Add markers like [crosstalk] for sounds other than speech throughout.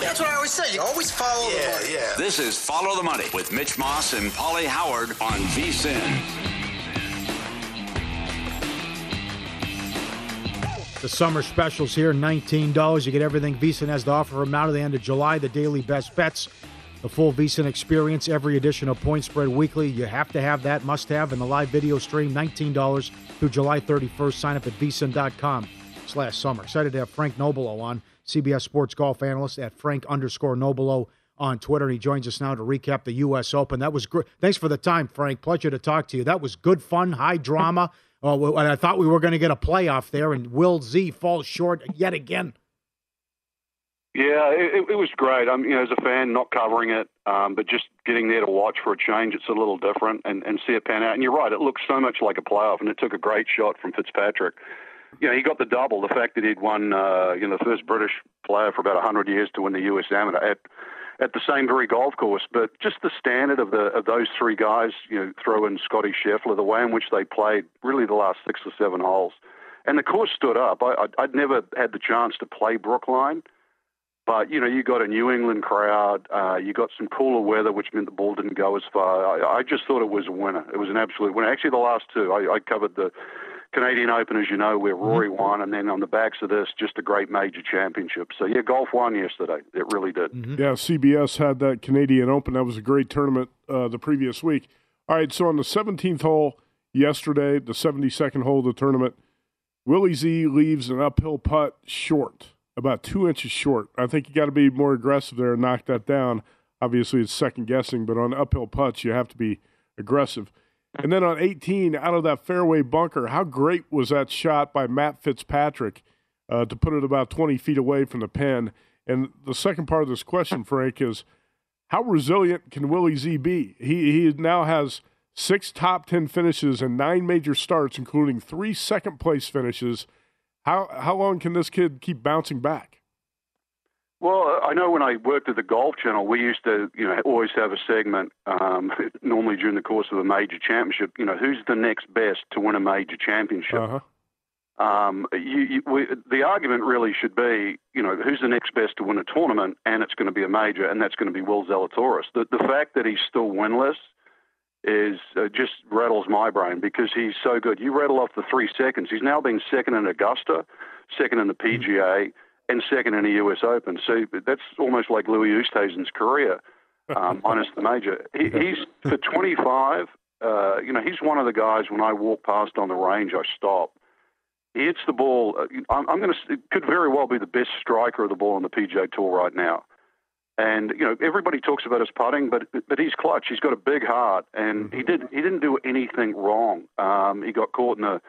That's what I always say. You always follow the money. Yeah. This is Follow the Money with Mitch Moss and Pauly Howard on VSIN. The summer specials here, $19. You get everything VSIN has to offer from now to the end of July. The daily best bets, the full VSIN experience, every edition of Point Spread Weekly. You have to have that, must have, and the live video stream, $19 through July 31st. Sign up at VSIN.com slash summer. Excited to have Frank Nobilo on, CBS Sports Golf Analyst at Frank underscore Nobilo on Twitter. He joins us now to recap the U.S. Open. That was great. Thanks for the time, Frank. Pleasure to talk to you. That was good fun, high drama. [laughs] Uh, and I thought we were going to get a playoff there, and Will Z falls short yet again. Yeah, it, it was great. I'm, you know, as a fan, not covering it, um, but just getting there to watch for a change. It's a little different, and, and see it pan out. And you're right, it looks so much like a playoff, and it took a great shot from Fitzpatrick. You know, he got the double. The fact that he'd won, uh, you know, the first British player for about 100 years to win the U.S. Amateur at at the same very golf course. But just the standard of the of those three guys, you know, throw in Scotty Scheffler, the way in which they played really the last six or seven holes, and the course stood up. I, I'd, I'd never had the chance to play Brookline, but you know, you got a New England crowd, uh, you got some cooler weather, which meant the ball didn't go as far. I, I just thought it was a winner. It was an absolute winner. Actually, the last two, I, I covered the Canadian Open, as you know, where Rory won, and then on the backs of this, just a great major championship. So yeah, golf won yesterday. It really did. Yeah, CBS had that Canadian Open. That was a great tournament uh, the previous week. All right, so on the 17th hole yesterday, the 72nd hole of the tournament, Willie Z leaves an uphill putt short, about two inches short. I think you got to be more aggressive there and knock that down. Obviously, it's second guessing, but on uphill putts, you have to be aggressive. And then on 18, out of that fairway bunker, how great was that shot by Matt Fitzpatrick uh, to put it about 20 feet away from the pin? And the second part of this question, Frank, is how resilient can Willie Z be? He, he now has six top 10 finishes and nine major starts, including three second place finishes. How, how long can this kid keep bouncing back? Well, I know when I worked at the Golf Channel, we used to, you know, always have a segment, um, [laughs] normally during the course of a major championship. You know, who's the next best to win a major championship? Uh-huh. Um, you, you, we, the argument really should be, you know, who's the next best to win a tournament, and it's going to be a major, and that's going to be Will Zalatoris. The, the fact that he's still winless is uh, just rattles my brain because he's so good. You rattle off the three seconds. He's now been second in Augusta, second in the PGA, and second in the U.S. Open. So that's almost like Louis Oosthuizen's career, um, [laughs] minus the major. He, he's for 25. Uh, you know, he's one of the guys. When I walk past on the range, I stop he hits the ball. Uh, I'm, I'm going to. Could very well be the best striker of the ball on the PGA Tour right now. And you know, everybody talks about his putting, but but he's clutch. He's got a big heart, and he did he didn't do anything wrong. Um, he got caught in a,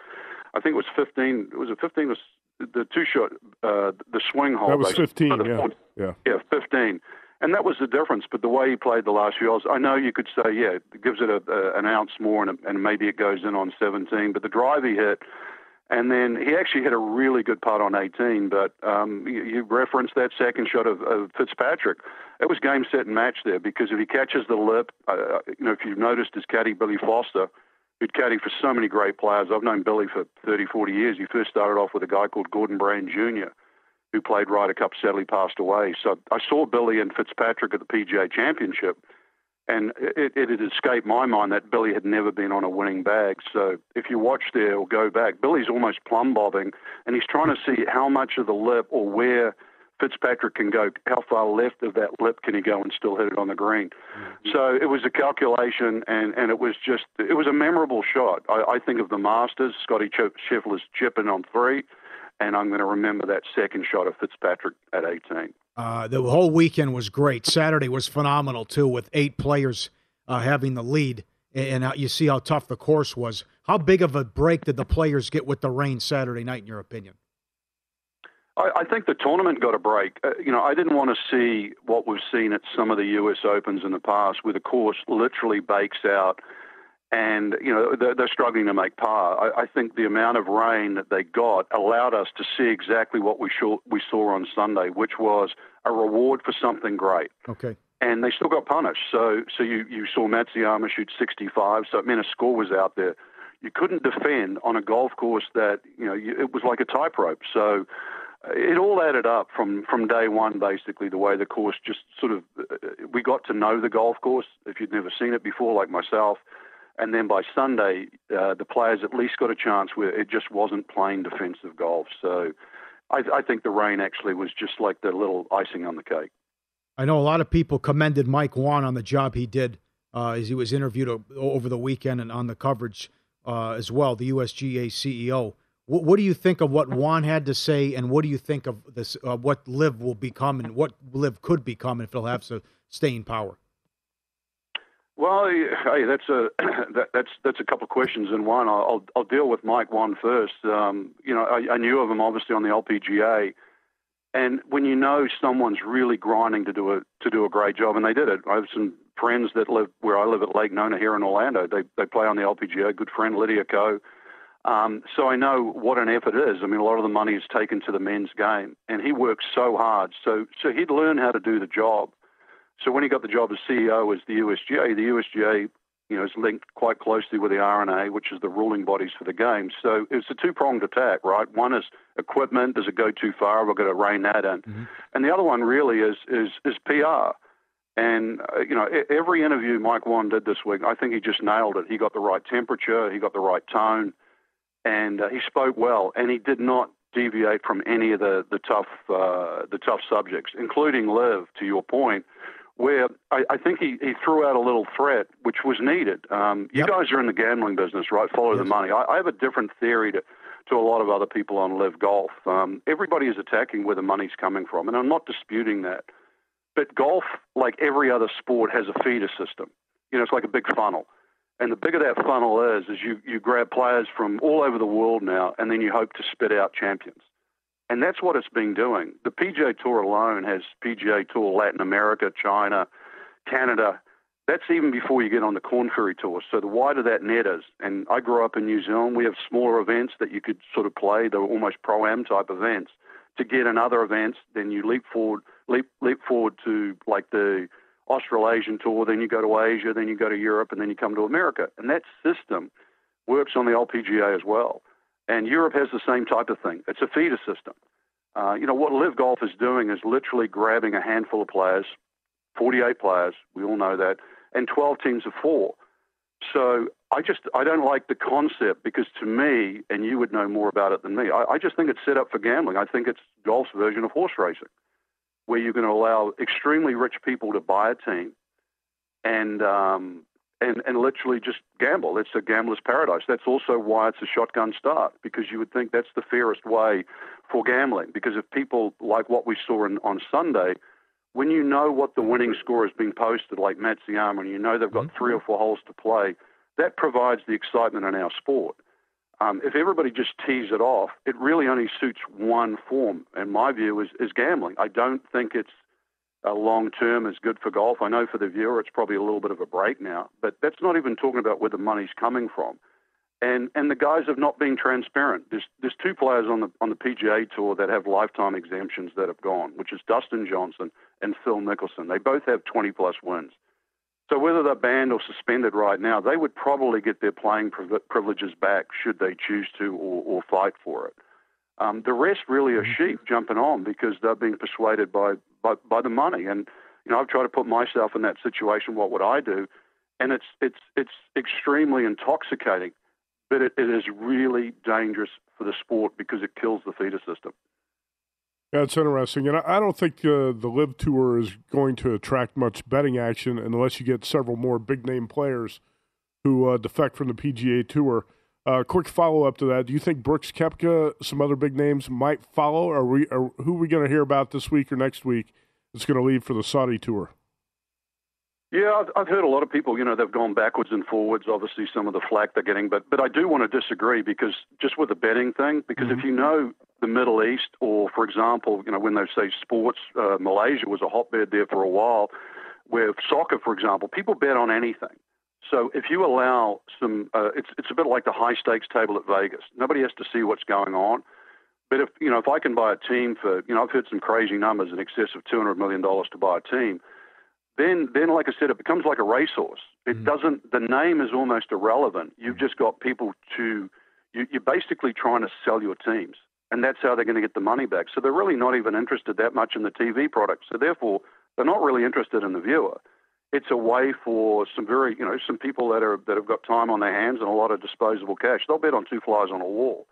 I think it was 15. It was a 15 was the two shot, uh, the swing hole. That was 15. Yeah, yeah, yeah, 15. And that was the difference. But the way he played the last few holes, I know you could say, yeah, it gives it a, a, an ounce more, and, and maybe it goes in on 17. But the drive he hit and then he actually hit a really good putt on 18. But um, you, you referenced that second shot of, of Fitzpatrick. It was game, set, and match there because if he catches the lip, uh, uh, you know, if you've noticed his caddy, Billy Foster, who'd caddy for so many great players. I've known Billy for 30, 40 years. He first started off with a guy called Gordon Brand Jr., who played Ryder Cup, sadly passed away. So I saw Billy and Fitzpatrick at the PGA Championship and it, it had escaped my mind that Billy had never been on a winning bag. So if you watch there or go back, Billy's almost plumb bobbing, and he's trying to see how much of the lip or where Fitzpatrick can go, how far left of that lip can he go and still hit it on the green. Mm-hmm. So it was a calculation, and, and it was just it was a memorable shot. I, I think of the Masters, Scotty Scheffler's chipping on three, and I'm going to remember that second shot of Fitzpatrick at 18. Uh, the whole weekend was great. Saturday was phenomenal too, with eight players uh, having the lead, and, and you see how tough the course was. How big of a break did the players get with the rain Saturday night, in your opinion? I, I think the tournament got a break. Uh, you know, I didn't want to see what we've seen at some of the U.S. Opens in the past, where the course literally bakes out and you know they're, they're struggling to make par. I, I, think the amount of rain that they got allowed us to see exactly what we saw, we saw on Sunday, which was a reward for something great. Okay. And they still got punished. So so you, you saw Matsuyama shoot 65, so it meant a score was out there. You couldn't defend on a golf course that you know you, it was like a tightrope. So it all added up from from day one. Basically, the way the course just sort of uh, we got to know the golf course. If you'd never seen it before, like myself and then by Sunday, uh, the players at least got a chance where it just wasn't plain defensive golf. So I, I think the rain actually was just like the little icing on the cake. I know a lot of people commended Mike Whan on the job he did uh, as he was interviewed over the weekend and on the coverage uh, as well, the USGA CEO. What, what, do you think of what Whan had to say, and what do you think of this? Uh, what LIV will become, and what LIV could become if it'll have to stay in power? Well, that's a [clears throat] that, that's that's a couple of questions in one. I'll I'll deal with Mike Whan first. Um, you know, I, I knew of him obviously on the LPGA, and when you know someone's really grinding to do a to do a great job, and they did it. I have some friends that live where I live at Lake Nona here in Orlando. They they play on the LPGA. Good friend Lydia Ko. Um, so I know what an effort is. I mean, a lot of the money is taken to the men's game, and he works so hard. So so he'd learn how to do the job. So when he got the job as CEO as the USGA, the USGA you know, is linked quite closely with the R&A, which is the ruling bodies for the game. So it's a two-pronged attack, right? One is equipment. Does it go too far? We're going to rein that in. Mm-hmm. And the other one really is is is PR. And uh, you know, every interview Mike Whan did this week, I think he just nailed it. He got the right temperature, he got the right tone, and uh, he spoke well. And he did not deviate from any of the the tough uh, the tough subjects, including LIV. To your point, where I, I think he, he threw out a little threat, which was needed. Um, you yep. guys are in the gambling business, right? Follow yes. the money. I, I have a different theory to, to a lot of other people on LIV Golf. Um, everybody is attacking where the money's coming from, and I'm not disputing that. But golf, like every other sport, has a feeder system. You know, it's like a big funnel. And the bigger that funnel is, is you, you grab players from all over the world now, and then you hope to spit out champions. And that's what it's been doing. The PGA Tour alone has PGA Tour Latin America, China, Canada. That's even before you get on the Korn Ferry Tour. So the wider that net is, and I grew up in New Zealand, we have smaller events that you could sort of play. They're almost pro-am type events. To get in other events, then you leap forward, leap leap forward to like the Australasian Tour, then you go to Asia, then you go to Europe, and then you come to America. And that system works on the LPGA as well. And Europe has the same type of thing. It's a feeder system. Uh, you know, what LIV Golf is doing is literally grabbing a handful of players, 48 players, we all know that, and 12 teams of four. So I just I don't like the concept because to me, and you would know more about it than me, I, I just think it's set up for gambling. I think it's golf's version of horse racing, where you're going to allow extremely rich people to buy a team, and um, and, and literally just gamble. It's a gambler's paradise. That's also why it's a shotgun start, because you would think that's the fairest way for gambling. Because if people like what we saw in, on Sunday, when you know what the winning score has been posted, like Matsuyama, and you know they've got mm-hmm. three or four holes to play, that provides the excitement in our sport. Um, if everybody just tees it off, it really only suits one form, and my view, is, is gambling. I don't think it's uh, long term is good for golf. I know for the viewer it's probably a little bit of a break now, but that's not even talking about where the money's coming from. And and the guys have not been transparent. There's there's two players on the on the PGA tour that have lifetime exemptions that have gone, which is Dustin Johnson and Phil Mickelson. They both have 20 plus wins. So whether they're banned or suspended right now, they would probably get their playing privileges back should they choose to or, or fight for it. Um, the rest really are mm-hmm. sheep jumping on because they're being persuaded by, by by the money. And you know, I've tried to put myself in that situation. What would I do? And it's it's it's extremely intoxicating, but it, it is really dangerous for the sport because it kills the feeder system. It's interesting, and I don't think uh, the LIV Tour is going to attract much betting action unless you get several more big name players who uh, defect from the PGA Tour. Uh, quick follow up to that: Do you think Brooks Koepka, some other big names, might follow? Are we? Are, who are we going to hear about this week or next week? That's going to leave for the Saudi Tour. Yeah, I've, I've heard a lot of people. You know, they've gone backwards and forwards. Obviously, some of the flack they're getting, but but I do want to disagree because just with the betting thing, because mm-hmm. if you know the Middle East, or for example, you know, when they say sports, uh, Malaysia was a hotbed there for a while, where soccer, for example, people bet on anything. So if you allow some, uh, it's it's a bit like the high stakes table at Vegas. Nobody has to see what's going on. But if you know, if I can buy a team for, you know, I've heard some crazy numbers in excess of two hundred million dollars to buy a team. Then, then, like I said, it becomes like a racehorse. It mm-hmm. doesn't. The name is almost irrelevant. You've just got people to. You, you're basically trying to sell your teams, and that's how they're going to get the money back. So they're really not even interested that much in the TV product. So therefore, they're not really interested in the viewer it's a way for some very, you know, some people that are that have got time on their hands and a lot of disposable cash. They'll bet on two flies on a wall.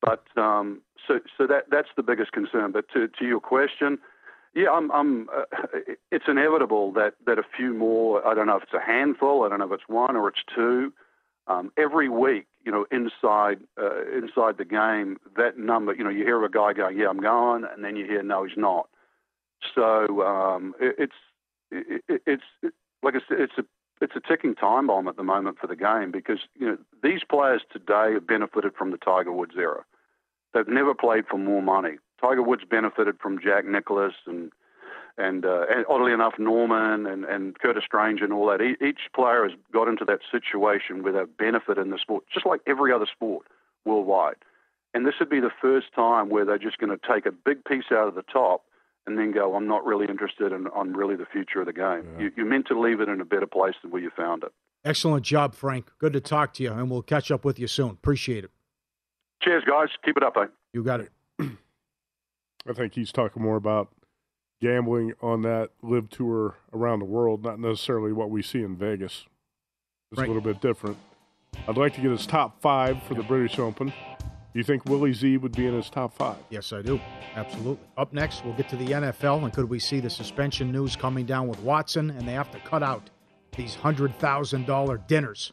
But um, so so that that's the biggest concern. But to to your question, yeah, I'm, I'm uh, [laughs] it's inevitable that that a few more. I don't know if it's a handful. I don't know if it's one or it's two. Um, every week, you know, inside uh, inside the game, that number, you know, you hear a guy going, "Yeah, I'm going," and then you hear, "No, he's not." So um, it, it's it, it's it, like I said, it's a it's a ticking time bomb at the moment for the game because you know these players today have benefited from the Tiger Woods era. They've never played for more money. Tiger Woods benefited from Jack Nicklaus and and, uh, and oddly enough Norman and, and Curtis Strange and all that. each player has got into that situation where they've benefited in the sport, just like every other sport worldwide. And this would be the first time where they're just going to take a big piece out of the top and then go, I'm not really interested and in on really the future of the game. Yeah. You, you're meant to leave it in a better place than where you found it. Excellent job, Frank. Good to talk to you, and we'll catch up with you soon. Appreciate it. Cheers, guys. Keep it up, eh? You got it. [clears throat] I think he's talking more about gambling on that LIV tour around the world, not necessarily what we see in Vegas. It's right. a little bit different. I'd like to get his top five for the British Open. Do you think Willie Z would be in his top five? Yes, I do. Absolutely. Up next, we'll get to the NFL, and could we see the suspension news coming down with Watson, and they have to cut out these $100,000 dinners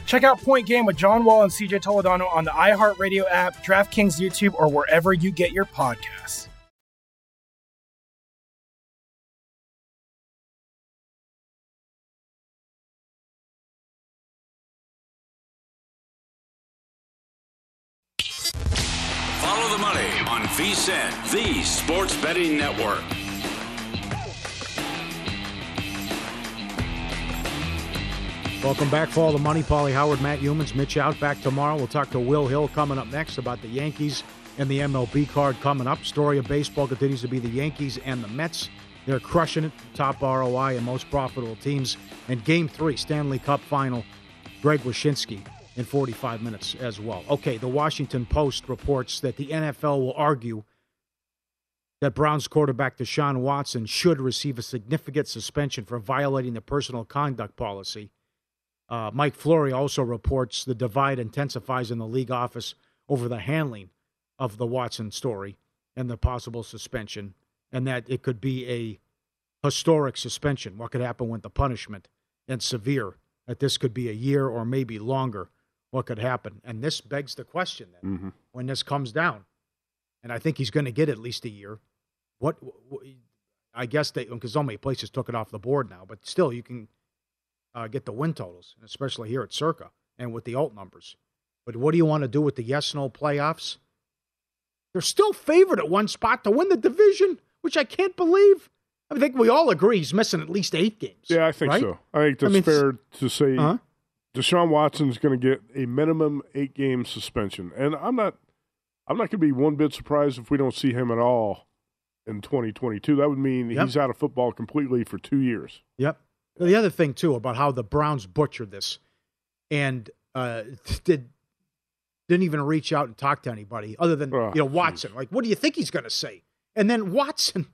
[laughs] Check out Point Game with John Wall and CJ Toledano on the iHeartRadio app, DraftKings YouTube, or wherever you get your podcasts. Follow the money on VSIN, the sports betting network. Welcome back for all the money. Pauly Howard, Matt Youmans, Mitch out back tomorrow. We'll talk to Will Hill coming up next about the Yankees and the MLB card coming up. Story of baseball continues to be the Yankees and the Mets. They're crushing it, top ROI and most profitable teams. And game three, Stanley Cup final, Greg Wyshynski in 45 minutes as well. Okay, the Washington Post reports that the NFL will argue that Browns quarterback Deshaun Watson should receive a significant suspension for violating the personal conduct policy. Uh, Mike Florio also reports the divide intensifies in the league office over the handling of the Watson story and the possible suspension, and that it could be a historic suspension. What could happen with the punishment and severe? That this could be a year or maybe longer. What could happen? And this begs the question then Mm-hmm. when this comes down, and I think he's going to get at least a year. What, wh- I guess they because so many places took it off the board now, but still you can uh, get the win totals, especially here at Circa and with the alt numbers. But what do you want to do with the yes no playoffs? They're still favored at one spot to win the division, which I can't believe. I think we all agree he's missing at least eight games. Yeah, I think right? so. I think I that's mean, fair to say. Huh? Deshaun Watson's going to get a minimum eight game suspension, and I'm not. I'm not going to be one bit surprised if we don't see him at all in 2022. That would mean Yep. he's out of football completely for two years. Yep. The other thing too about how the Browns butchered this, and uh, [laughs] did didn't even reach out and talk to anybody other than Oh, you know Watson. Like, what do you think he's going to say? And then Watson,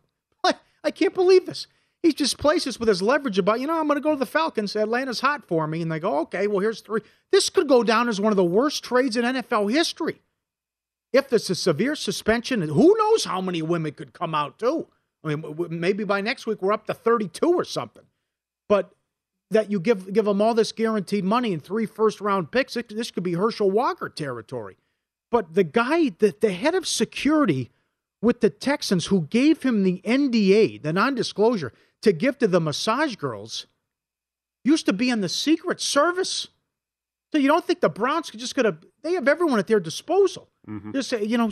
[laughs] I can't believe this. He just plays this with his leverage about you know I'm going to go to the Falcons. Atlanta's hot for me, and they go okay. Well, here's three. This could go down as one of the worst trades in NFL history. If there's a severe suspension, who knows how many women could come out too? I mean, maybe by next week we're up to 32 or something but that you give give them all this guaranteed money and three first round picks. It, this could be Herschel Walker territory. But the guy, the, the head of security with the Texans, who gave him the NDA, the non disclosure, to give to the massage girls, used to be in the Secret Service. So you don't think the Browns could just going to? They have everyone at their disposal. Mm-hmm. Just say, you know,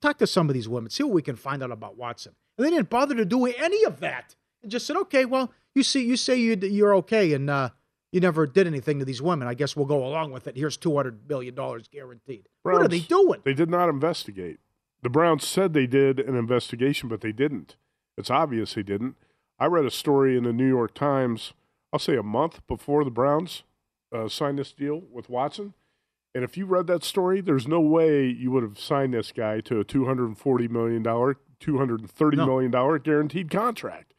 talk to some of these women, see what we can find out about Watson. And they didn't bother to do any of that. And just said, okay, well, you see, you say you you're okay, and uh, you never did anything to these women. I guess we'll go along with it. Here's two hundred billion dollars guaranteed. what are they doing? They did not investigate. The Browns said they did an investigation, but they didn't. It's obvious they didn't. I read a story in the New York Times, I'll say a month before the Browns uh, signed this deal with Watson. And if you read that story, there's no way you would have signed this guy to a $240 million, 230 No. million dollar guaranteed contract.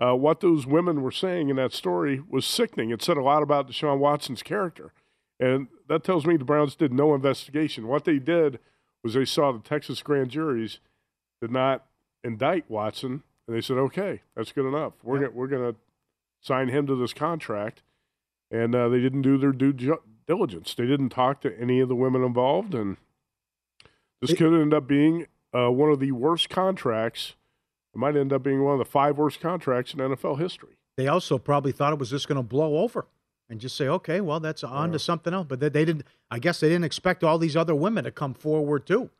Uh, what those women were saying in that story was sickening. It said a lot about Deshaun Watson's character. And that tells me the Browns did no investigation. What they did was they saw the Texas grand juries did not indict Watson, and they said, "Okay, that's good enough. We're gonna, we're going to sign him to this contract." And uh, they didn't do their due ju- diligence. They didn't talk to any of the women involved, and this could end up being uh, one of the worst contracts. It might end up being one of the five worst contracts in NFL history. They also probably thought it was just going to blow over and just say, okay, well, that's on to something else. But they, they didn't. I guess they didn't expect all these other women to come forward too,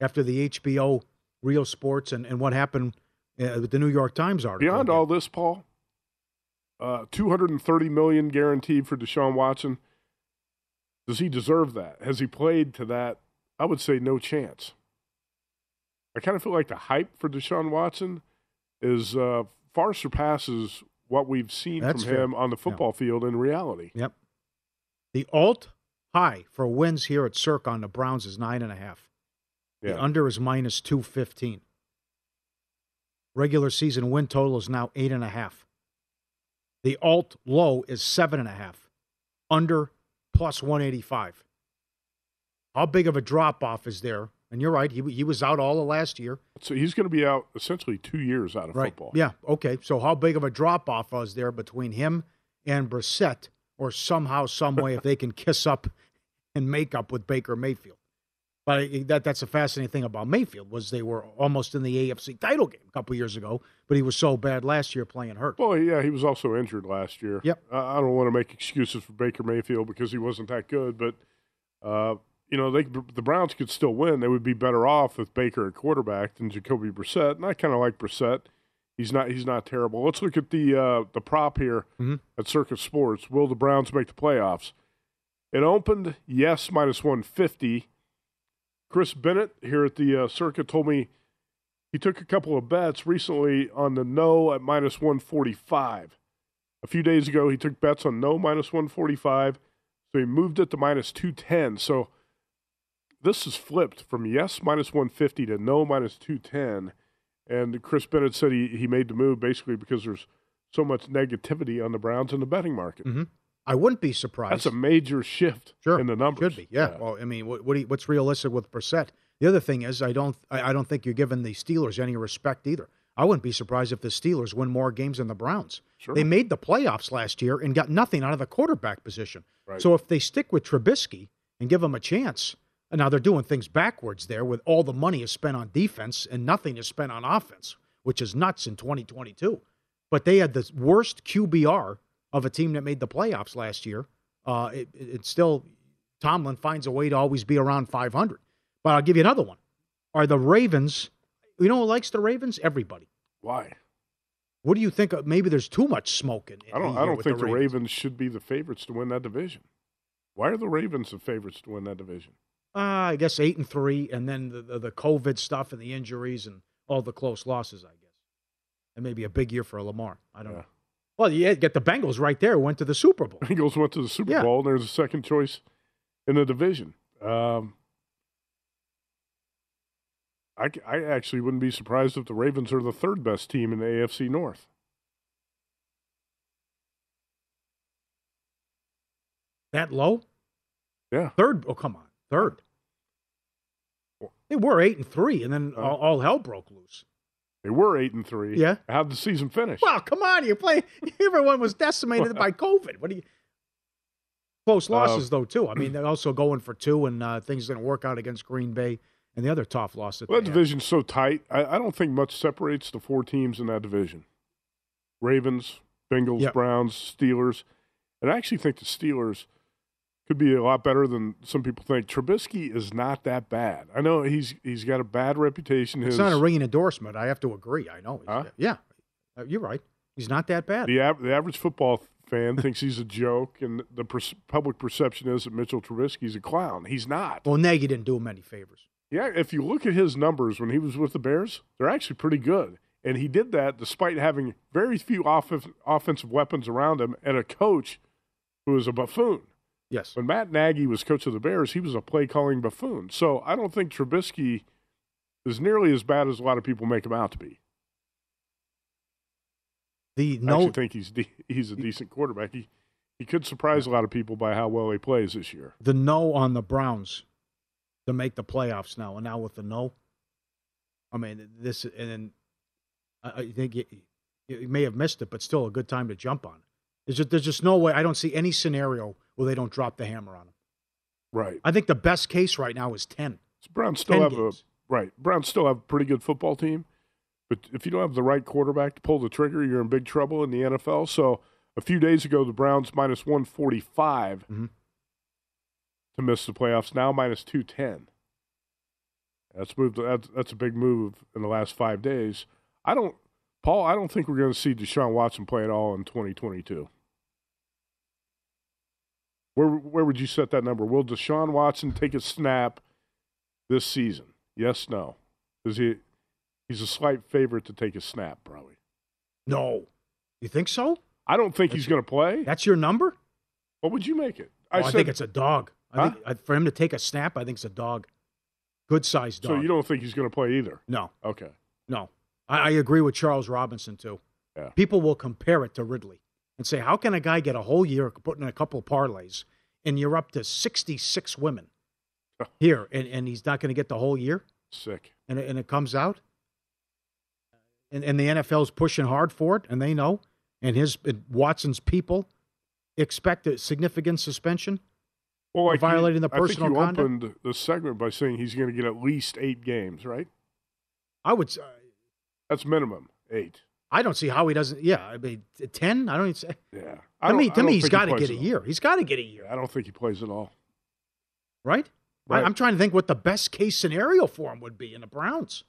after the HBO Real Sports and, and what happened uh, with the New York Times article. Beyond all this, Paul, uh, 230 million guaranteed for Deshaun Watson. Does he deserve that? Has he played to that? I would say no chance. I kind of feel like the hype for Deshaun Watson is uh, far surpasses what we've seen That's from fair. him on the football field in reality. Yep. The alt high for wins here at Circa on the Browns is nine and a half. The under is minus two fifteen. Regular season win total is now eight and a half. The alt low is seven and a half. Under plus one eighty five. How big of a drop off is there? And you're right, he he was out all of last year. So he's going to be out essentially two years out of Right. football. Yeah. Okay. So how big of a drop off was there between him and Brissett, or somehow, some way, if they can kiss up and make up with Baker Mayfield? But that that's a fascinating thing about Mayfield was they were almost in the AFC title game a couple years ago, but he was so bad last year playing hurt. Well, yeah, he was also injured last year. Yep. I I don't want to make excuses for Baker Mayfield because he wasn't that good, but uh, you know, they the Browns could still win. They would be better off with Baker at quarterback than Jacoby Brissett, and I kind of like Brissett. He's not he's not terrible. Let's look at the uh, the prop here Mhm. at Circa Sports. Will the Browns make the playoffs? It opened yes minus one fifty. Chris Bennett here at the uh, Circa told me he took a couple of bets recently on the no at minus 145. A few days ago, he took bets on no minus 145, so he moved it to minus 210. So this is flipped from yes minus 150 to no minus 210. And Chris Bennett said he, he made the move basically because there's so much negativity on the Browns in the betting market. hmm I wouldn't be surprised. That's a major shift Sure. in the numbers. Should be, yeah. Well, I mean, what, what do you, what's realistic with Brissett? The other thing is, I don't, I, I don't think you're giving the Steelers any respect either. I wouldn't be surprised if the Steelers win more games than the Browns. Sure. They made the playoffs last year and got nothing out of the quarterback position. Right. So if they stick with Trubisky and give him a chance, and now they're doing things backwards there, with all the money is spent on defense and nothing is spent on offense, which is nuts in 2022. But they had the worst QBR of a team that made the playoffs last year. Uh, it, it- it's still Tomlin finds a way to always be around 500. But I'll give you another one. Are the Ravens? You know who likes the Ravens? Everybody. Why? What do you think? Of, maybe there's too much smoke in. I don't. I don't think the Ravens. Ravens. should be the favorites to win that division. Why are the Ravens the favorites to win that division? Uh, I guess eight and three, and then the, the the COVID stuff and the injuries and all the close losses. I guess, and maybe a big year for Lamar. I don't know. Well, you get the Bengals right there. Went to the Super Bowl. Bengals went to the Super Yeah. Bowl, and there's a second choice in the division. Um, I, I actually wouldn't be surprised if the Ravens are the third best team in the AFC North. That low? Yeah. Third? Oh, come on. Third. They were eight and three, and then all, all hell broke loose. They were eight and three. Yeah. How'd the season finish? Well, come on, you play. [laughs] Everyone was decimated by [laughs] COVID. What do you? Close losses though too. I mean, they're also going for two, and uh, things didn't work out against Green Bay and the other tough loss that Well, that division's so tight. I, I don't think much separates the four teams in that division: Ravens, Bengals, Yep. Browns, Steelers. And I actually think the Steelers could be a lot better than some people think. Trubisky is not that bad. I know he's he's got a bad reputation. It's His not a ringing endorsement. I have to agree. I know. Huh? Yeah, Uh, you're right. He's not that bad. the av- the average football fan [laughs] thinks he's a joke, and the per- public perception is that Mitchell Trubisky's a clown. He's not. Well, Nagy didn't do him any favors. Yeah, if you look at his numbers when he was with the Bears, they're actually pretty good. And he did that despite having very few off- offensive weapons around him and a coach who was a buffoon. Yes. When Matt Nagy was coach of the Bears, he was a play calling buffoon. So I don't think Trubisky is nearly as bad as a lot of people make him out to be. The I no, actually think he's de- he's a decent quarterback. He he could surprise a lot of people by how well he plays this year. the no on the Browns to make the playoffs now, and now with the no. I mean, this and then I, I think you, you may have missed it, but still a good time to jump on. There's just, there's just no way. I don't see any scenario where they don't drop the hammer on them. Right. I think the best case right now is ten. So Browns still 10 have games. a right. Browns still have a pretty good football team, but if you don't have the right quarterback to pull the trigger, you're in big trouble in the NFL. So a few days ago, the Browns minus one Mhm. to miss the playoffs. Now minus two ten. That's moved. That's, that's a big move in the last five days. I don't, Paul. I don't think we're going to see Deshaun Watson play at all in 2022. Where where would you set that number? Will Deshaun Watson take a snap this season? Yes, no. Is he? He's a slight favorite to take a snap, probably. No, you think so? I don't think he's going to play. That's your number? What would you make it? Oh, I, think it's a dog. I Huh? think for him to take a snap, I think it's a dog. Good sized dog. So you don't think he's going to play either? No, Okay. no. I, I agree with Charles Robinson too. Yeah. People will compare it to Ridley and say, "How can a guy get a whole year putting in a couple of parlays, and you're up to 66 women here, and, and he's not going to get the whole year, Sick. and it, and it comes out, and and the NFL's pushing hard for it, and they know, and his and Watson's people expect a significant suspension. Well, for like violating the personal I think you conduct. opened the segment by saying he's going to get at least eight games, right? I would. say. Uh, That's minimum eight. I don't see how he doesn't. Yeah, I mean, ten. I don't even say. Yeah. To me, don't- to don't me, he's he got to get a year. He's got to get a year, I don't think he plays at all. right? Right. I, I'm trying to think what the best case scenario for him would be in the Browns.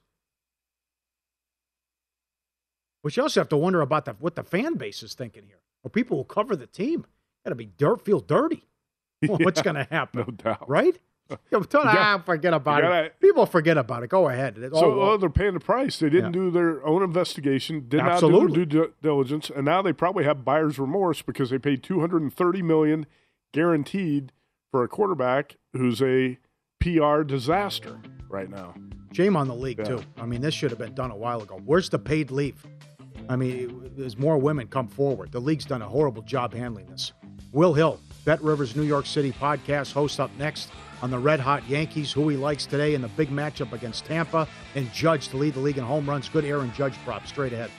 But you also have to wonder about the, what the fan base is thinking here. Or people who cover the team got to be dirt, feel dirty. [laughs] What's Yeah, going to happen? No doubt. Right? [laughs] Yeah, but don't- You ah, forget about gotta- it. People forget about it. Go ahead. It's So oh, they're paying the price. They didn't Yeah. do their own investigation, did Absolutely. not do their due diligence, and now they probably have buyer's remorse because they paid 230 million guaranteed for a quarterback who's a PR disaster right now. Shame on the league Yeah. too. I mean, this should have been done a while ago. Where's the paid leave? I mean, there's more women come forward. The league's done a horrible job handling this. Will Hill, Bet Rivers New York City podcast, host up next on the Red Hot Yankees, who he likes today in the big matchup against Tampa, and Judge to lead the league in home runs. Good Aaron Judge prop straight ahead.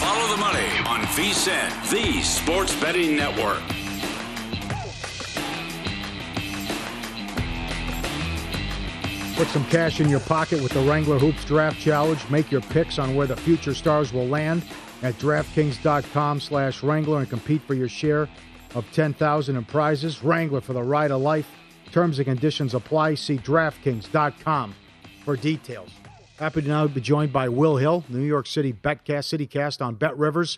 Follow the money on VSIN, the sports betting network. Put some cash in your pocket with the Wrangler Hoops Draft Challenge. Make your picks on where the future stars will land at DraftKings.com slash Wrangler and compete for your share of 10000 in prizes. Wrangler for the ride of life. Terms and conditions apply. See DraftKings.com for details. Happy to now be joined by Will Hill, New York City Betcast, CityCast on Bet Rivers.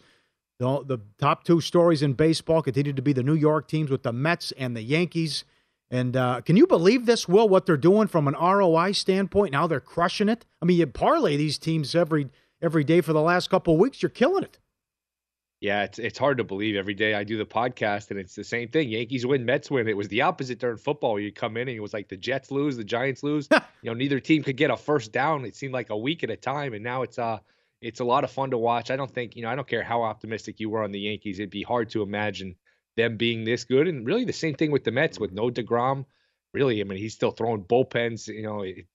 The, the top two stories in baseball continue to be the New York teams with the Mets and the Yankees. And uh, can you believe this, Will? What they're doing from an ROI standpoint? Now they're crushing it. I mean, you parlay these teams every every day for the last couple of weeks. You're killing it. Yeah, it's it's hard to believe. Every day I do the podcast and it's the same thing. Yankees win, Mets win. It was the opposite during football. You come in and it was like the Jets lose, the Giants lose. [laughs] you know, neither team could get a first down. It seemed like a week at a time, and now it's uh it's a lot of fun to watch. I don't think you know. I don't care how optimistic you were on the Yankees. It'd be hard to imagine them being this good. And really, the same thing with the Mets with no deGrom. Really, I mean, he's still throwing bullpens. You know, it,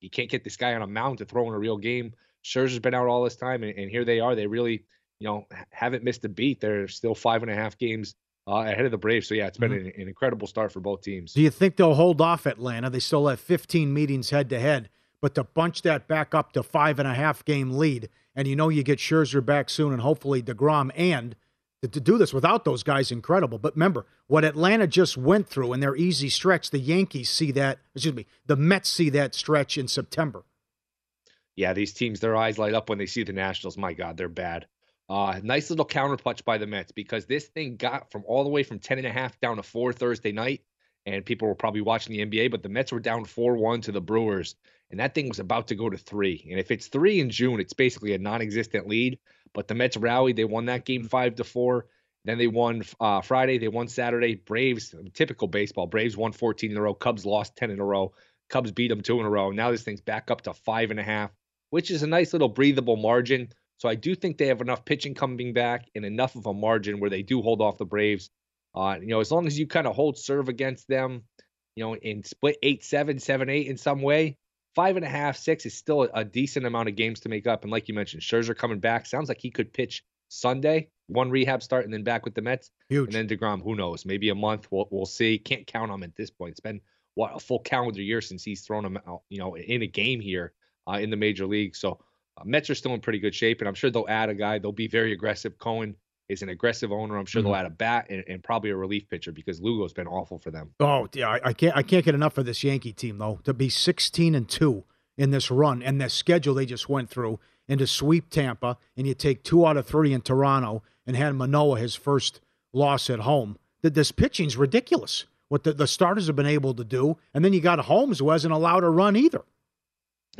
you can't get this guy on a mound to throw in a real game. Scherzer's been out all this time, and, and here they are. They really, you know, haven't missed a beat. They're still five and a half games uh, ahead of the Braves. So yeah, it's been an, an incredible start for both teams. Do you think they'll hold off Atlanta? They still have 15 meetings head to head, but to bunch that back up to five and a half game lead, and you know you get Scherzer back soon, and hopefully deGrom, and to, do this without those guys, incredible. But remember what Atlanta just went through in their easy stretch. The Yankees see that. Excuse me. The Mets see that stretch in September. yeah, these teams, their eyes light up when they see the Nationals. My God, they're bad. Uh, nice little counter punch by the Mets because this thing got from all the way from 10 and a half down to four Thursday night. And people were probably watching the NBA, but the Mets were down 4 1 to the Brewers. And that thing was about to go to three. And if it's three in June, it's basically a non existent lead. But the Mets rallied. They won that game five to four. Then they won uh, Friday. They won Saturday. Braves, typical baseball. Braves won 14 in a row. Cubs lost 10 in a row. Cubs beat them two in a row. Now this thing's back up to five and a half, which is a nice little breathable margin. So I do think they have enough pitching coming back and enough of a margin where they do hold off the Braves. Uh, you know, as long as you kind of hold serve against them, you know, and split eight, seven, seven, eight in some way, five and a half, six is still a, a decent amount of games to make up. And like you mentioned, Scherzer coming back sounds like he could pitch Sunday, one rehab start, and then back with the Mets. Huge. And then deGrom, who knows? Maybe a month. We'll we'll see. Can't count on him at this point. It's been what a full calendar year since he's thrown him out, you know, in a game here uh, in the major league. So uh, Mets are still in pretty good shape, and I'm sure they'll add a guy. They'll be very aggressive. Cohen is an aggressive owner. I'm sure Mhm. they'll add a bat and, and probably a relief pitcher because Lugo's been awful for them. Oh, yeah, I, I can't I can't get enough of this Yankee team though. To be 16 and 2 in this run and the schedule they just went through and to sweep Tampa and you take 2 out of 3 in Toronto and hand Manoah his first loss at home. That this pitching's ridiculous. What the, the starters have been able to do and then you got Holmes who hasn't allowed a run either.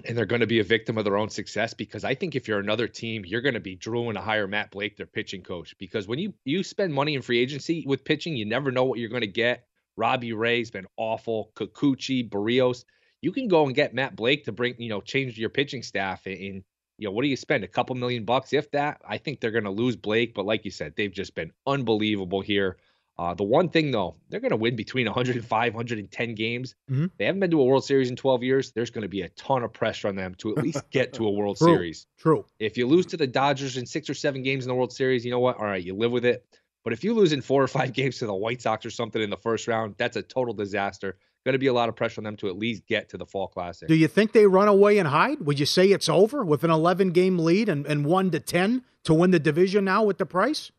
And they're going to be a victim of their own success because I think if you're another team, you're going to be drooling to hire Matt Blake, their pitching coach, because when you you spend money in free agency with pitching, you never know what you're going to get. Robbie Ray's been awful, Kikuchi, Berrios. You can go and get Matt Blake to bring, you know, change your pitching staff and, and you know, what do you spend? A couple million bucks, if that. I think they're going to lose Blake, but like you said, they've just been unbelievable here. Uh, the one thing though, they're going to win between 105, 110 games. Mhm. They haven't been to a World Series in 12 years. There's going to be a ton of pressure on them to at least [laughs] get to a World True. Series. True. If you lose to the Dodgers in six or seven games in the World Series, you know what? All right, you live with it. But if you lose in four or five [laughs] games to the White Sox or something in the first round, that's a total disaster. Going to be a lot of pressure on them to at least get to the Fall Classic. Do you think they run away and hide? Would you say it's over with an 11 game lead and, and 1 to 10 to win the division now with the price?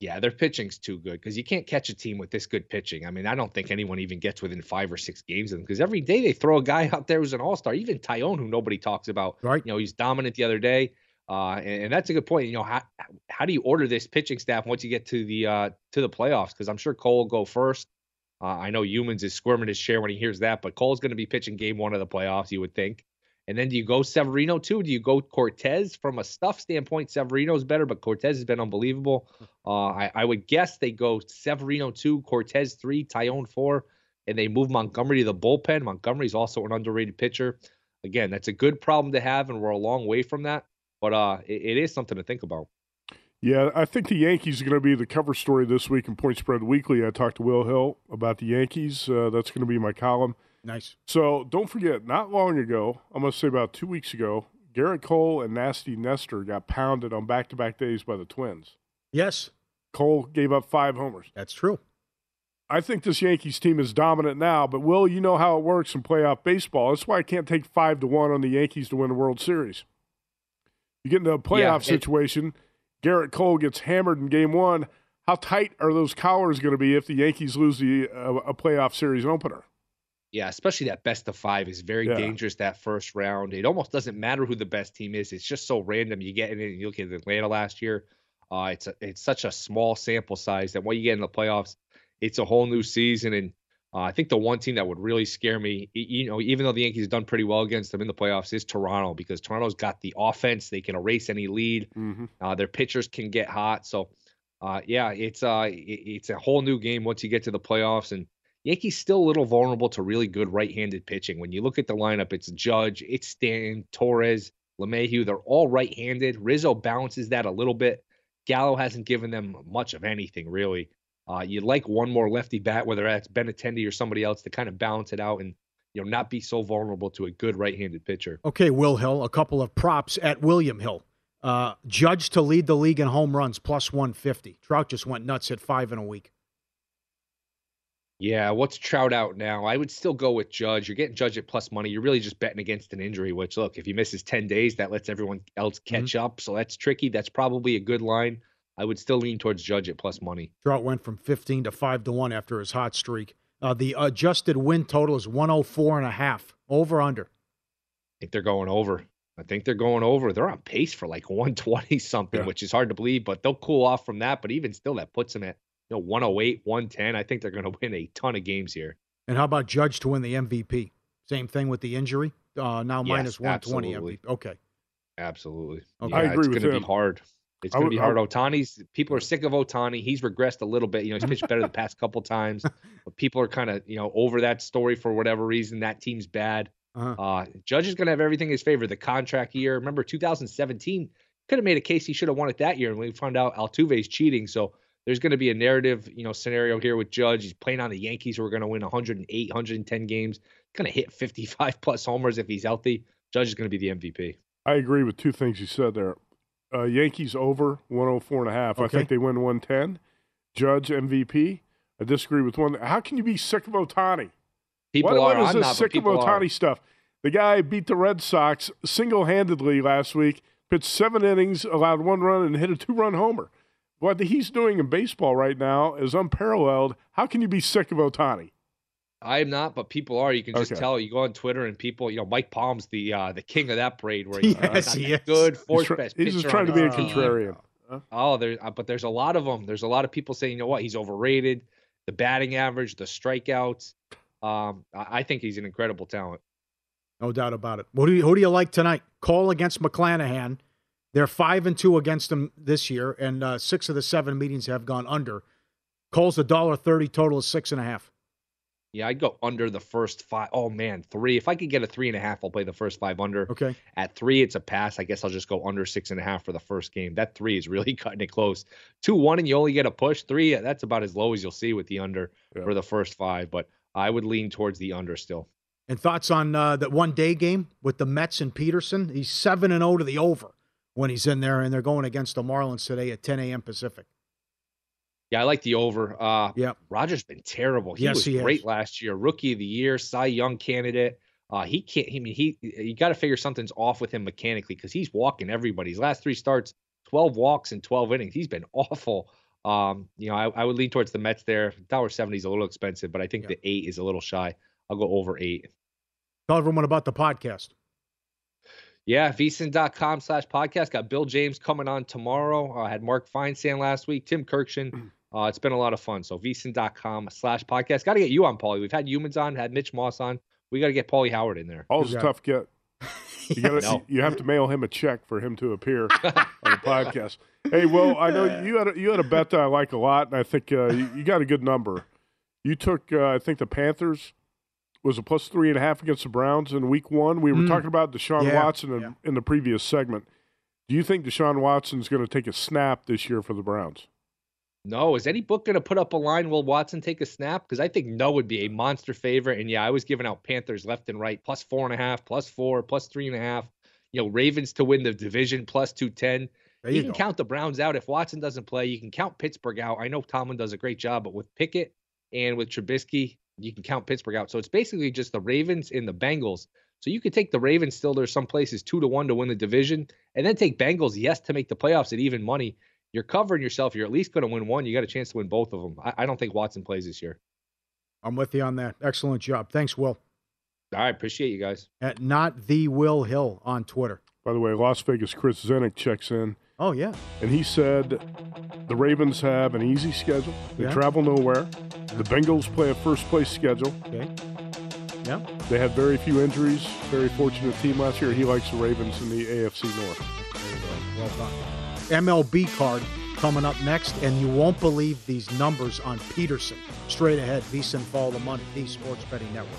Yeah, their pitching's too good because you can't catch a team with this good pitching. I mean, I don't think anyone even gets within five or six games of them because every day they throw a guy [laughs] out there who's an all star. Even Taillon, who nobody talks about. Right. You know, he's dominant the other day. Uh, and, and that's a good point. You know, how how do you order this pitching staff once you get to the uh to the playoffs? Because I'm sure Cole will go first. Uh, I know Youmans is squirming his chair when he hears that, but Cole's going to be pitching game one of the playoffs, you would think. And then do you go Severino too? Do you go Cortes? From a stuff standpoint, Severino's better, but Cortes has been unbelievable. Uh, I, I would guess they go Severino two, Cortes three, Taillon four, and they move Montgomery to the bullpen. Montgomery's also an underrated pitcher. Again, that's a good problem to have, and we're a long way from that. But uh, it, it is something to think about. Yeah, I think the Yankees are going to be the cover story this week in Point Spread Weekly. I talked to Will Hill about the Yankees. Uh, that's going to be my column. Nice. So don't forget, not long ago, I'm going to say about two weeks ago, Gerrit Cole and Nasty Nestor got pounded on back to back days by the Twins. Yes. Cole gave up five homers. That's true. I think this Yankees team is dominant now, but Will, you know how it works in playoff baseball. That's why I can't take five to one on the Yankees to win the World Series. You get into a playoff Yeah, it- situation, Gerrit Cole gets hammered in game one. How tight are those collars going to be if the Yankees lose the uh, a playoff series opener? Yeah, especially that best of five is very Yeah. dangerous that first round. It almost doesn't matter who the best team is. It's just so random. You get in it, you look at Atlanta last year. Uh, it's a, it's such a small sample size that when you get in the playoffs, it's a whole new season. And uh, I think the one team that would really scare me, you know, even though the Yankees have done pretty well against them in the playoffs, is Toronto because Toronto's got the offense. They can erase any lead. Mm-hmm. Uh, their pitchers can get hot. So, uh, yeah, it's uh, it- it's a whole new game once you get to the playoffs. And Yankees still a little vulnerable to really good right-handed pitching. When you look at the lineup, it's Judge, it's Stanton, Torres, LeMahieu. They're all right-handed. Rizzo balances that a little bit. Gallo hasn't given them much of anything really. Uh, you'd like one more lefty bat, whether that's Benintendi or somebody else, to kind of balance it out and you know not be so vulnerable to a good right-handed pitcher. Okay, Will Hill, a couple of props at William Hill. Uh, Judge to lead the league in home runs, plus 150. Trout just went nuts at five in a week. Yeah, what's Trout out now? I would still go with Judge. You're getting Judge at plus money. You're really just betting against an injury, which look, if he misses 10 days, that lets everyone else catch up. So that's tricky. That's probably a good line. I would still lean towards Judge at plus money. Trout went from 15 to 5 to 1 after his hot streak. Uh, the adjusted win total is 104 and a half. Over under. I think they're going over. I think they're going over. They're on pace for like 120 something, Yeah. which is hard to believe, but they'll cool off from that. But even still, that puts them at you know 108, 110. I think they're going [laughs] to win a ton of games here. And how about Judge to win the MVP? Same thing with the injury. Uh, now Yes, minus 120 absolutely. MVP. Okay. Absolutely. Okay. Yeah, I agree it's with going to him. be hard. It's going to be hard. would- Ohtani's people are sick of Ohtani. He's regressed a little bit. You know, he's pitched better the past couple times. [laughs] But people are kind of you know over that story for whatever reason. That team's bad. Uh-huh. Uh, Judge is going to have everything in his favor. The contract year. Remember 2017. could have made a case he should have won it that year, and we found out Altuve's cheating. So there's going to be a narrative, you know, scenario here with Judge. He's playing on the Yankees who are going to win 108, 110 games. Going to hit 55 [laughs] plus homers if he's healthy. Judge is going to be the MVP. I agree with two things you said there. Uh, Yankees over 104 and a half. I think they win 110. Judge MVP. I disagree with one. How can you be sick of Ohtani? People what, are. What is I'm this not, but sick of Ohtani are. stuff? The guy beat the Red Sox single handedly last week, pitched seven innings, allowed one run, and hit a two run homer. What he's doing in baseball right now is unparalleled. How can you be sick of Ohtani? I am not, but people are. You can just Okay. tell. You go on Twitter and people, you know, Mike Palm's the uh, the king of that parade. Where he's Yes, got he that is. good fourth He's, try- best he's just trying to be a his team. contrarian. Oh, there, uh, but there's a lot of them. There's a lot of people saying, you know what, he's overrated. The batting average, the strikeouts. Um, I I think he's an incredible talent. No doubt about it. What do you, who do you like tonight? Cole against McClanahan. They're five and two against them this year, and uh, six of the seven meetings have gone under. Cole's a dollar thirty. Total is six and a half. Yeah, I'd go under the first five. Oh man, three. If I could get a three and a half, I'll play the first five under. Okay. At three, it's a pass. I guess I'll just go under six and a half for the first game. That three is really [laughs] cutting it close. Two one, and you only get a push. Three, that's about as low as you'll see with the under Yeah. for the first five. But I would lean towards the under still. And thoughts on uh, that one day game with the Mets and Peterson? He's seven and zero to the over when he's in there, and they're going against the Marlins today at 10 a.m. Pacific. Yeah, I like the over. Uh, Yep. Rogers been terrible. He Yes, was he great last year, rookie of the year, Cy Young candidate. Uh, he can't. I mean, he you got to figure something's off with him mechanically because he's walking everybody. His last three starts, twelve walks in twelve innings. He's been awful. Um, you know, I, I would lean towards the Mets there. Dollar seventy is a little expensive, but I think the eight is a little shy. I'll go over eight. Tell everyone about the podcast. Yeah, vsin.com slash podcast. Got Bill James coming on tomorrow. I had Mark Feinsand last week, Tim Kurkjian. Uh, it's been a lot of fun. So vsin.com slash podcast. Got to get you on, Pauly. We've had Youmans on, had Mitch Moss on. We got to get Pauly Howard in there. Paul's a tough get. [laughs] You, gotta, No. you have to mail him a check for him to appear [laughs] on the podcast. Hey, well, I know you had a, you had a bet that I like a lot, and I think uh, you, you got a good number. You took, uh, I think, the Panthers was a plus three and a half against the Browns in Week One. We were Mm. talking about Deshaun Yeah, Watson in, yeah. in the previous segment. Do you think Deshaun Watson's going to take a snap this year for the Browns? No, is any book going to put up a line? Will Watson take a snap? Because I think no would be a monster favorite. And yeah, I was giving out Panthers left and right, plus four and a half, plus four, plus three and a half. You know, Ravens to win the division, plus 210. There you, you can count the Browns out if Watson doesn't play. You can count Pittsburgh out. I know Tomlin does a great job, but with Pickett and with Trubisky, you can count Pittsburgh out. So it's basically just the Ravens and the Bengals. So you could take the Ravens still. There's some places two to one to win the division, and then take Bengals yes to make the playoffs at even money. You're covering yourself. You're at least going to win one. You got a chance to win both of them. I, I don't think Watson plays this year. I'm with you on that. Excellent job. Thanks, Will. All right, appreciate you guys. At not the Will Hill on Twitter. By the way, Las Vegas Chris Zennick checks in. Oh yeah. And he said the Ravens have an easy schedule. They Yeah. travel nowhere. The Bengals play a first place schedule. Okay. Yeah. They had very few injuries. Very fortunate team last year. He likes the Ravens in the AFC North. Well done. MLB card coming up next, and you won't believe these numbers on Peterson. Straight ahead, VSiN Follow the Money, the Sports Betting Network.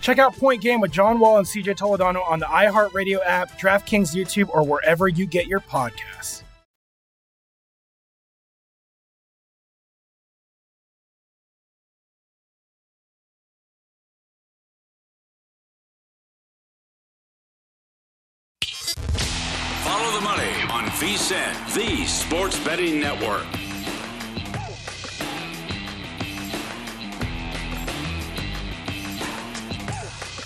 Check out Point Game with John Wall and CJ Toledano on the iHeartRadio app, DraftKings YouTube, or wherever you get your podcasts. Follow the money on VSIN, the sports betting network.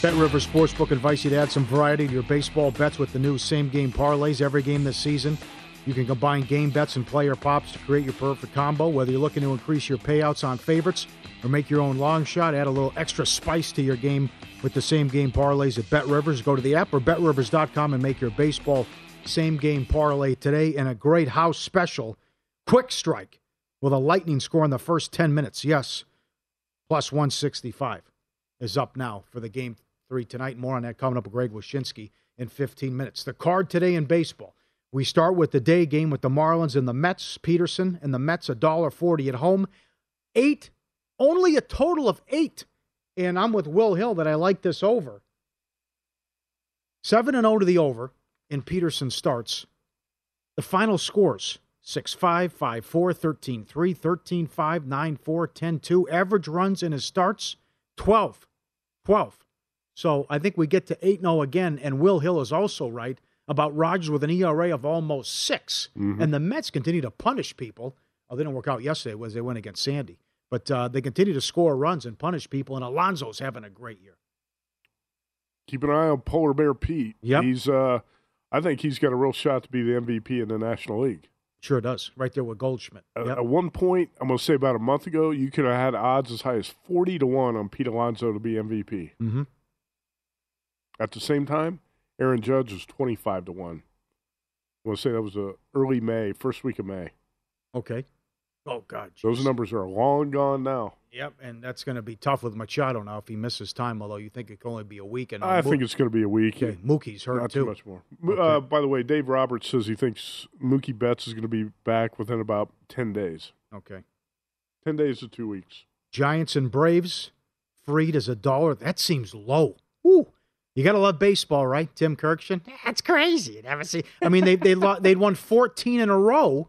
Bet River Sportsbook invites you to add some variety to your baseball bets with the new same game parlays every game this season. You can combine game bets and player pops to create your perfect combo. Whether you're looking to increase your payouts on favorites or make your own long shot, add a little extra spice to your game with the same game parlays at Bet Rivers. Go to the app or betrivers.com and make your baseball same game parlay today. And a great house special, quick strike with a lightning score in the first 10 minutes. Yes, plus 165 is up now for the game three tonight. More on that coming up with Greg Wyshynski in 15 minutes. The card today in baseball. We start with the day game with the Marlins and the Mets. Peterson and the Mets, $1.40 at home. Eight, only a total of eight. And I'm with Will Hill that I like this over. 7 and 0 to the over in Peterson starts. The final scores 6 5, 5 4, 13 3, 13 5, 9 4, 10 2. Average runs in his starts 12. 12. So I think we get to 8 0 again. And Will Hill is also right about Rogers with an ERA of almost 6 Mhm. And the Mets continue to punish people. Oh, they didn't work out yesterday was they went against Sandy. But uh, they continue to score runs and punish people. And Alonso's having a great year. Keep an eye on Polar Bear Pete. Yep. He's uh I think he's got a real shot to be the MVP in the National League. Sure does. Right there with Goldschmidt. At- Yep. At one point, I'm going to say about a month ago, you could have had odds as high as 40 to 1 on Pete Alonso to be MVP. Mm-hmm. At the same time, Aaron Judge was 25 to 1. I want to say that was a early May, first week of May. Okay. Oh, God. Those numbers are long gone now. Yep, and that's going to be tough with Machado now if he misses time. Although you think it can only be a week, and uh, I Mo- think it's going to be a week. Okay, Mookie's hurt Not too. too much more. Mo- Uh, by the way, Dave Roberts says he thinks Mookie Betts is going to be back within about 10 days. Okay. 10 days to two weeks. Giants and Braves, Fried is a dollar. That seems low. Ooh, you got to love baseball, right, Tim Kurkjian? That's crazy. You never see. I mean, they they lo- they'd won 14 in a row,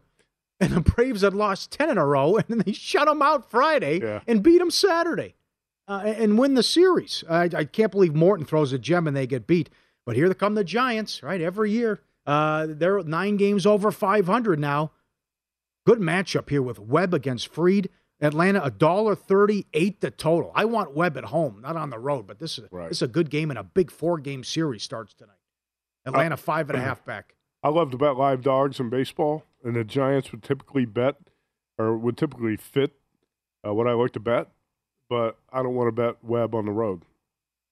and the Braves had lost 10 in a row, and then they shut them out Friday and beat them Saturday, uh, and win the series. I, I can't believe Morton throws a gem and they get beat. But here they come the Giants, right? Every year, uh, they're nine games over 500 now. Good matchup here with Webb against Fried. Atlanta a dollar thirty-eight the total. I want Webb at home, not on the road. But this is this is a good game and a big four-game series starts tonight. Atlanta five and a half back. I love to bet live dogs in baseball, and the Giants would typically bet or would typically fit uh, what I like to bet, but I don't want to bet Webb on the road.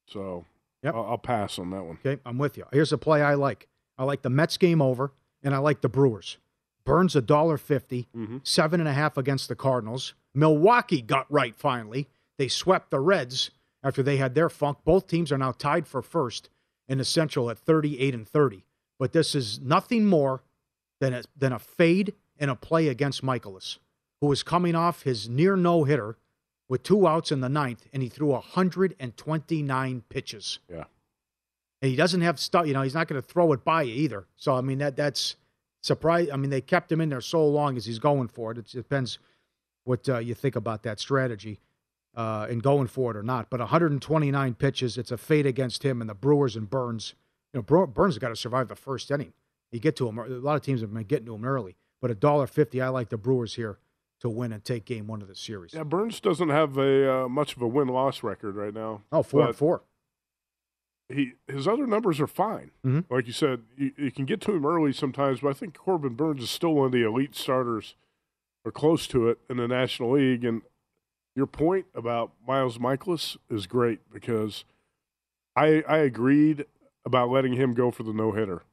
So I'll, I'll pass on that one. Okay, I'm with you. Here's a play I like. I like the Mets game over, and I like the Brewers. Burnes a dollar 50 mm-hmm. seven and a half against the Cardinals. Milwaukee got right finally. They swept the Reds after they had their funk. Both teams are now tied for first in the Central at 38 and 30. But this is nothing more than a, than a fade and a play against Mikolas, who was coming off his near no hitter with two outs in the ninth, and he threw 129 pitches. Yeah. and he doesn't have stuff. You know, he's not going to throw it by you either. So I mean that that's surprise. I mean they kept him in there so long as he's going for it. It depends what uh, you think about that strategy uh, and going for it or not. But 129 pitches, it's a fate against him and the Brewers and Burnes. You know, Burnes has got to survive the first inning. You get to him. A lot of teams have been getting to him early, but a dollar fifty. I like the Brewers here to win and take game one of the series. Yeah, Burnes doesn't have a uh, much of a win loss record right now. Oh, four and four. He his other numbers are fine. Mm-hmm. Like you said, you, you can get to him early sometimes, but I think Corbin Burnes is still one of the elite starters or close to it in the National League. And your point about Miles Mikolas is great because I I agreed about letting him go for the no hitter,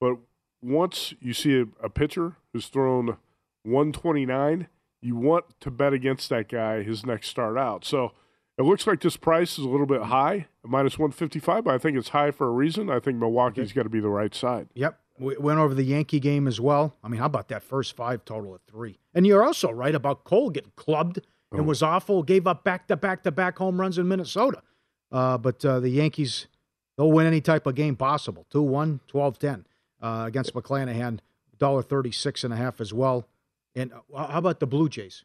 but once you see a, a pitcher who's thrown 129, you want to bet against that guy his next start out. So it looks like this price is a little bit high, minus 155, but I think it's high for a reason. I think Milwaukee's got to be the right side. Yep. We went over the Yankee game as well. I mean, how about that first five total at three? And you're also right about Cole getting clubbed and Oh. was awful, gave up back to back to back home runs in Minnesota. Uh, but uh, the Yankees, they'll win any type of game possible 2 1, 12 10 uh, against McClanahan, $1.36 and a half as well. And uh, how about the Blue Jays?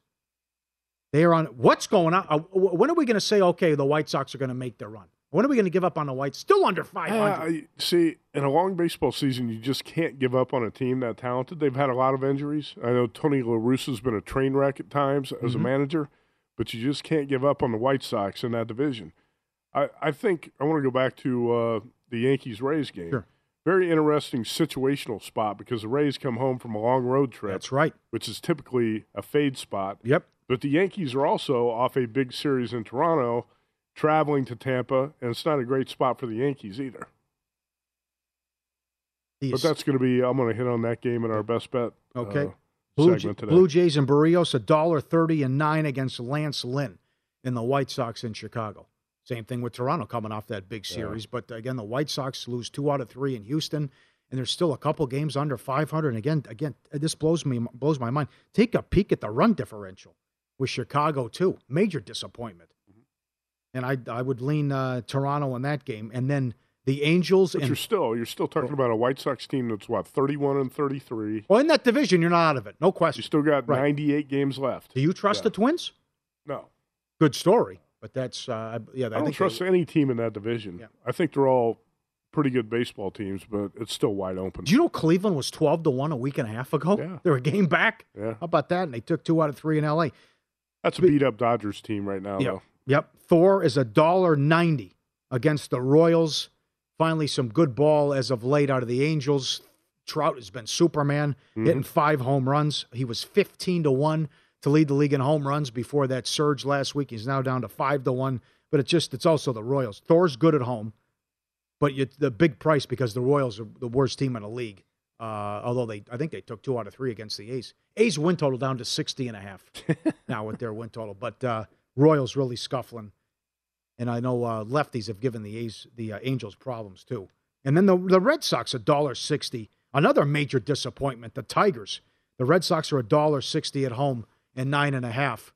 They are on. What's going on? Uh, when are we going to say, okay, the White Sox are going to make their run? When are we going to give up on the Whites? Still under 500. Yeah, I- see, in a long baseball season, you just can't give up on a team that talented. They've had a lot of injuries. I know Tony La Russa's been a train wreck at times as a Mhm. manager, but you just can't give up on the White Sox in that division. I, I think I want to go back to uh, the Yankees Rays game. Sure. Very interesting situational spot because the Rays come home from a long road trip. That's right. Which is typically a fade spot. Yep. But the Yankees are also off a big series in Toronto, traveling to Tampa, and it's not a great spot for the Yankees either. But that's going to be. I'm going to hit on that game in our best bet. Okay. uh, Blue, J- today. Blue Jays and Berrios, a dollar thirty and nine against Lance Lynn in the White Sox in Chicago. Same thing with Toronto coming off that big series. But again, the White Sox lose two out of three in Houston, and there's still a couple games under 500. And again, again, this blows me blows my mind. Take a peek at the run differential with Chicago too. Major disappointment. And I I would lean uh, Toronto in that game, and then the Angels But and you're still you're still talking about a White Sox team that's what 31 and 33. well in that division, you're not out of it, no question. You still got Right. 98 games left. Do you trust Yeah. the Twins? No, Good story, but that's uh, yeah. I don't think trust they- any team in that division. Yeah. I think they're all pretty good baseball teams, but it's still wide open. Do you know Cleveland was twelve to one a week and a half ago? Yeah. They were a game back. Yeah. How about that? And they took two out of three in L.A. That's a beat up Dodgers team right now. Yep. Though. Yep. Thor is a dollar ninety against the Royals. Finally, some good ball as of late out of the Angels. Trout has been Superman, mm-hmm. hitting five home runs. He was fifteen to one to lead the league in home runs before that surge last week. He's now down to five to one. But it's just it's also the Royals. Thor's good at home, but you, the big price because the Royals are the worst team in the league. Uh, although they, I think they took two out of three against the A's. A's win total down to 60 and a half [laughs] now with their win total. But uh, Royals really scuffling. And I know uh, lefties have given the A's, the uh, Angels problems too. And then the the Red Sox a dollar sixty. Another major disappointment. The Tigers. The Red Sox are a dollar sixty at home and nine and a half.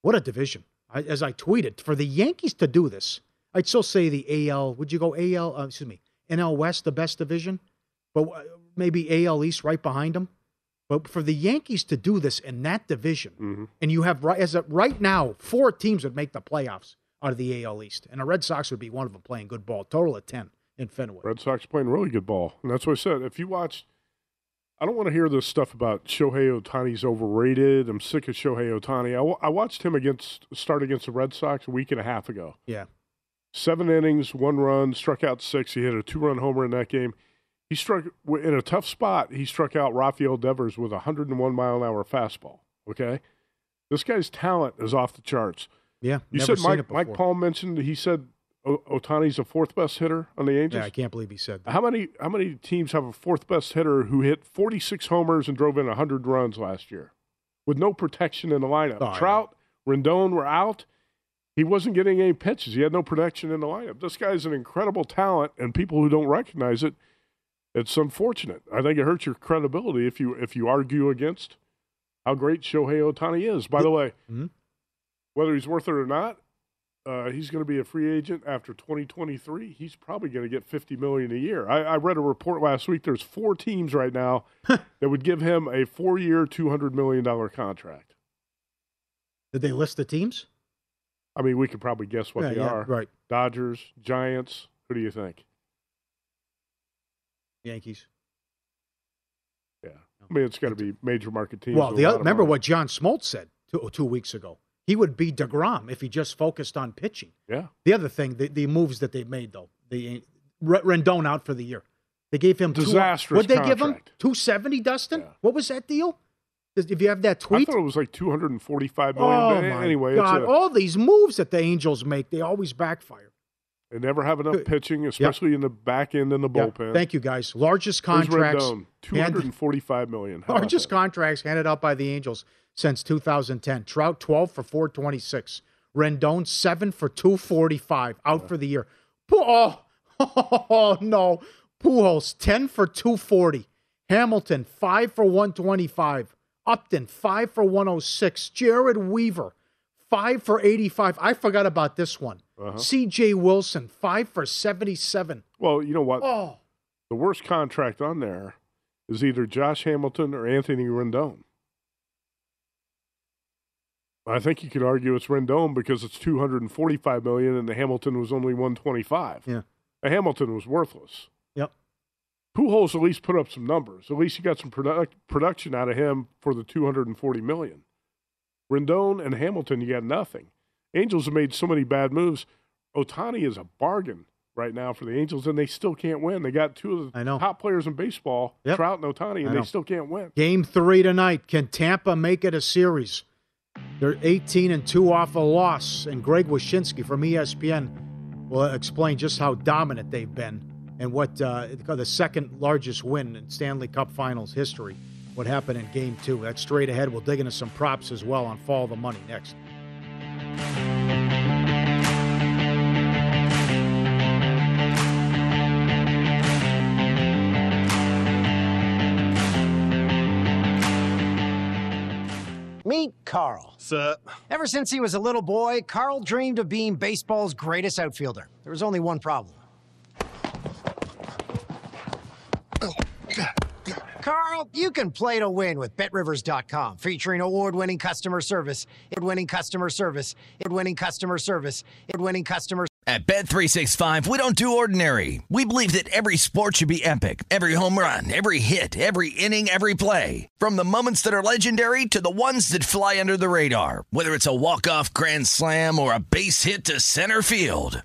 What a division! I, as I tweeted, for the Yankees to do this, I'd still say the AL. Would you go AL? Uh, excuse me, NL West, the best division, but uh, maybe AL East right behind them. But for the Yankees to do this in that division, mm-hmm. and you have right as of right now four teams would make the playoffs out of the AL East, and the Red Sox would be one of them playing good ball. Total of ten in Fenway. Red Sox playing really good ball, and that's what I said. If you watch, I don't want to hear this stuff about Shohei Ohtani's overrated. I'm sick of Shohei Ohtani. I, I watched him against start against the Red Sox a week and a half ago. Yeah. Seven innings, one run, struck out six. He hit a two-run homer in that game. He struck in a tough spot. He struck out Rafael Devers with a 101 mile an hour fastball. Okay, this guy's talent is off the charts. Yeah, You said Mike, Mike. Paul mentioned he said Ohtani's the fourth best hitter on the Angels. Yeah, I can't believe he said that. How many how many teams have a fourth best hitter who hit 46 homers and drove in 100 runs last year with no protection in the lineup? Oh. Trout, Rendon were out. He wasn't getting any pitches. He had no protection in the lineup. This guy's an incredible talent, and people who don't recognize it, it's unfortunate. I think it hurts your credibility if you if you argue against how great Shohei Ohtani is. By the way, Mhm. whether he's worth it or not, uh, he's going to be a free agent after 2023. He's probably going to get 50 million a year. I, I read a report last week. There's four teams right now [laughs] that would give him a four-year, 200 million dollar contract. Did they list the teams? I mean, we could probably guess what Yeah, they yeah, are. right. Dodgers, Giants. Who do you think? Yankees. Yeah. I mean, it's got to be major market teams. Well, the other, remember what John Smoltz said two, two weeks ago. He would be deGrom if he just focused on pitching. Yeah. The other thing, the, the moves that they made though, the R- Rendon out for the year. They gave him Disastrous What they give him? Two seventy, Dustin. What was that deal? If you have that tweet, I thought it was like 245 million. oh my anyway, God! it's a, All these moves that the Angels make, they always backfire. They never have enough pitching, especially in the back end and the Yeah, bullpen. Thank you, guys. Largest contracts. Rendon? 245 million. How Largest contracts handed out by the Angels since 2010. Trout 12 for 426. Rendon 7 for 245 out for the year. Pu- [laughs] Oh, oh no. Pujols 10 for 240. Hamilton 5 for 125. Upton 5 for 106. Jered Weaver 5 for 85. I forgot about this one. Uh-huh. CJ Wilson 5 for 77. Well, you know what? Oh. The worst contract on there is either Josh Hamilton or Anthony Rendon. I think you could argue it's Rendon because it's 245 million and the Hamilton was only 125. Yeah. The Hamilton was worthless. Yep. Pujols at least put up some numbers. At least you got some product, production out of him for the 240 million. Rendon and Hamilton, you got nothing. Angels have made so many bad moves. Ohtani is a bargain right now for the Angels, and they still can't win. They got two of the I know. top players in baseball, Yep. Trout and Ohtani, and they still can't win. Game three tonight. Can Tampa make it a series? They're 18 and 2 off a loss, and Greg Wyshynski from ESPN will explain just how dominant they've been and what uh, the second largest win in Stanley Cup Finals history. What happened in Game Two? That's straight ahead. We'll dig into some props as well on Follow the Money next. Meet Carl. Sup? Ever since he was a little boy, Carl dreamed of being baseball's greatest outfielder. There was only one problem. Oh, Carl, you can play to win with BetRivers.com, featuring award-winning customer service, award-winning customer service, award-winning customer service, award-winning customer At Bet365, we don't do ordinary. We believe that every sport should be epic. Every home run, every hit, every inning, every play. From the moments that are legendary to the ones that fly under the radar. Whether it's a walk-off grand slam or a base hit to center field.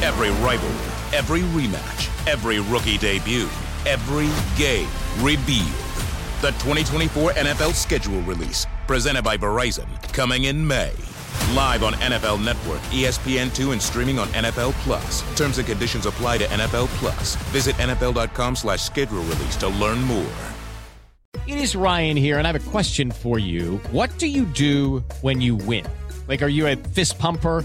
Every rivalry, every rematch, every rookie debut, every game revealed. The 2024 NFL schedule release, presented by Verizon, coming in May. Live on NFL Network, E ESPN2, and streaming on NFL Plus. Terms and conditions apply to NFL Plus. Visit NFL.com slash schedule release to learn more. It is Ryan here, and I have a question for you. What do you do when you win? Like, are you a fist pumper?